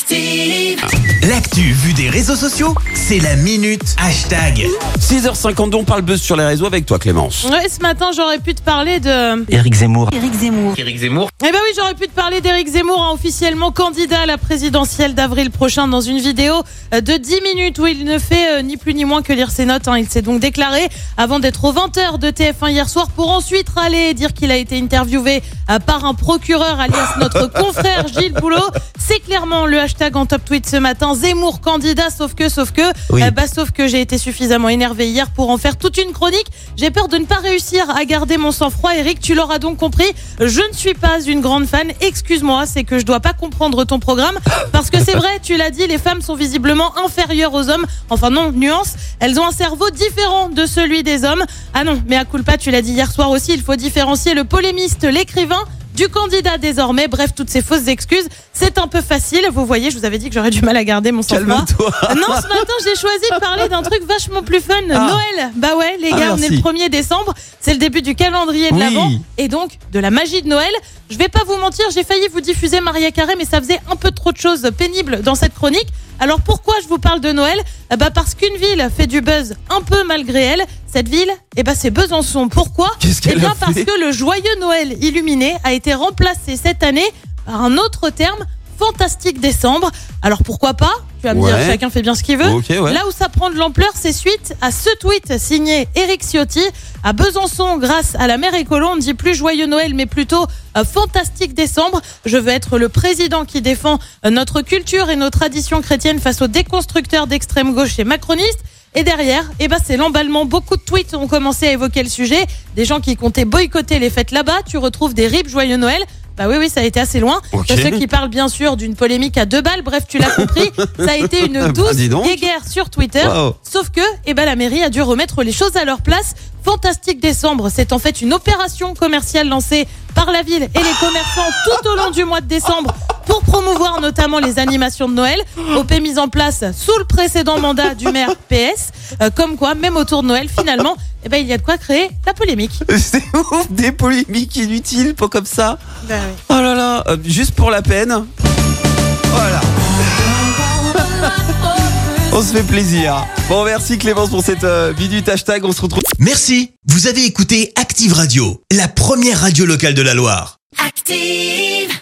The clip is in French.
Active. L'actu vue des réseaux sociaux, c'est la minute hashtag. 6h52, on parle buzz sur les réseaux avec toi Clémence. Ouais, ce matin, j'aurais pu te parler de. Éric Zemmour. Éric Zemmour. Eh ben oui, j'aurais pu te parler d'Éric Zemmour, hein, officiellement candidat à la présidentielle d'avril prochain dans une vidéo euh, de 10 minutes où il ne fait euh, ni plus ni moins que lire ses notes. hein. Il s'est donc déclaré avant d'être au 20h de TF1 hier soir pour ensuite râler et dire qu'il a été interviewé euh, par un procureur alias notre confrère Gilles Boulot. C'est clairement le hashtag en top tweet ce matin. Zemmour candidat, sauf que, sauf que, Oui. euh, bah, sauf que j'ai été suffisamment énervé hier pour en faire toute une chronique. J'ai peur de ne pas réussir à garder mon sang-froid. Eric, tu l'auras donc compris. Je ne suis pas une grande fan. Excuse-moi, c'est que je dois pas comprendre ton programme. Parce que c'est vrai, tu l'as dit, les femmes sont visiblement inférieures aux hommes. Enfin non, nuance. Elles ont un cerveau différent de celui des hommes. Ah non, mais à culpa, tu l'as dit hier soir aussi, il faut différencier le polémiste, l'écrivain du candidat désormais. Bref, toutes ces fausses excuses, c'est un peu facile. Vous voyez, je vous avais dit que j'aurais du mal à garder mon. Calme-toi. Non, ce matin, j'ai choisi de parler d'un truc vachement plus fun. Noël. Bah ouais, les Ah, gars, on est le 1er décembre. C'est le début du calendrier de Oui. l'Avent. Et donc, de la magie de Noël. Je vais pas vous mentir, j'ai failli vous diffuser Maria Carré, mais ça faisait un peu trop de choses pénibles dans cette chronique. Alors pourquoi je vous parle de Noël? Eh Bah parce qu'une ville fait du buzz un peu malgré elle. Cette ville, eh bah c'est Besançon. Pourquoi? Qu'est-ce qu'elle Eh bien a parce que le joyeux Noël illuminé a été remplacé cette année par un autre terme, fantastique décembre. Alors pourquoi pas? Tu vas me dire, Ouais. chacun fait bien ce qu'il veut. Ok, ouais. Là où ça prend de l'ampleur, c'est suite à ce tweet signé Eric Ciotti à Besançon grâce à la mère écolo. On ne dit plus joyeux Noël, mais plutôt euh, fantastique décembre. Je veux être le président qui défend euh, notre culture et nos traditions chrétiennes face aux déconstructeurs d'extrême gauche et macronistes. Et derrière, eh ben, c'est l'emballement. Beaucoup de tweets ont commencé à évoquer le sujet. Des gens qui comptaient boycotter les fêtes là-bas. Tu retrouves des rips joyeux Noël. Bah oui, oui, ça a été assez loin. A ceux qui parlent bien sûr d'une polémique à deux balles. Bref, tu l'as compris. Ça a été une Bah, douce donc. guéguerre sur Twitter. Wow. Sauf que, eh ben, la mairie a dû remettre les choses à leur place. Fantastique décembre, c'est en fait une opération commerciale lancée par la ville et les commerçants tout au long du mois de décembre pour promouvoir notamment les animations de Noël. OP mise en place sous le précédent mandat du maire PS. Euh, comme quoi, même autour de Noël, finalement, eh ben, il y a de quoi créer la polémique. C'est ouf, des polémiques inutiles, pas comme ça. Ben oui. Oh là là, euh, juste pour la peine. Voilà. On se fait plaisir. Bon, merci Clémence pour cette euh, minute hashtag. On se retrouve. Merci, vous avez écouté Active Radio, la première radio locale de la Loire. Active.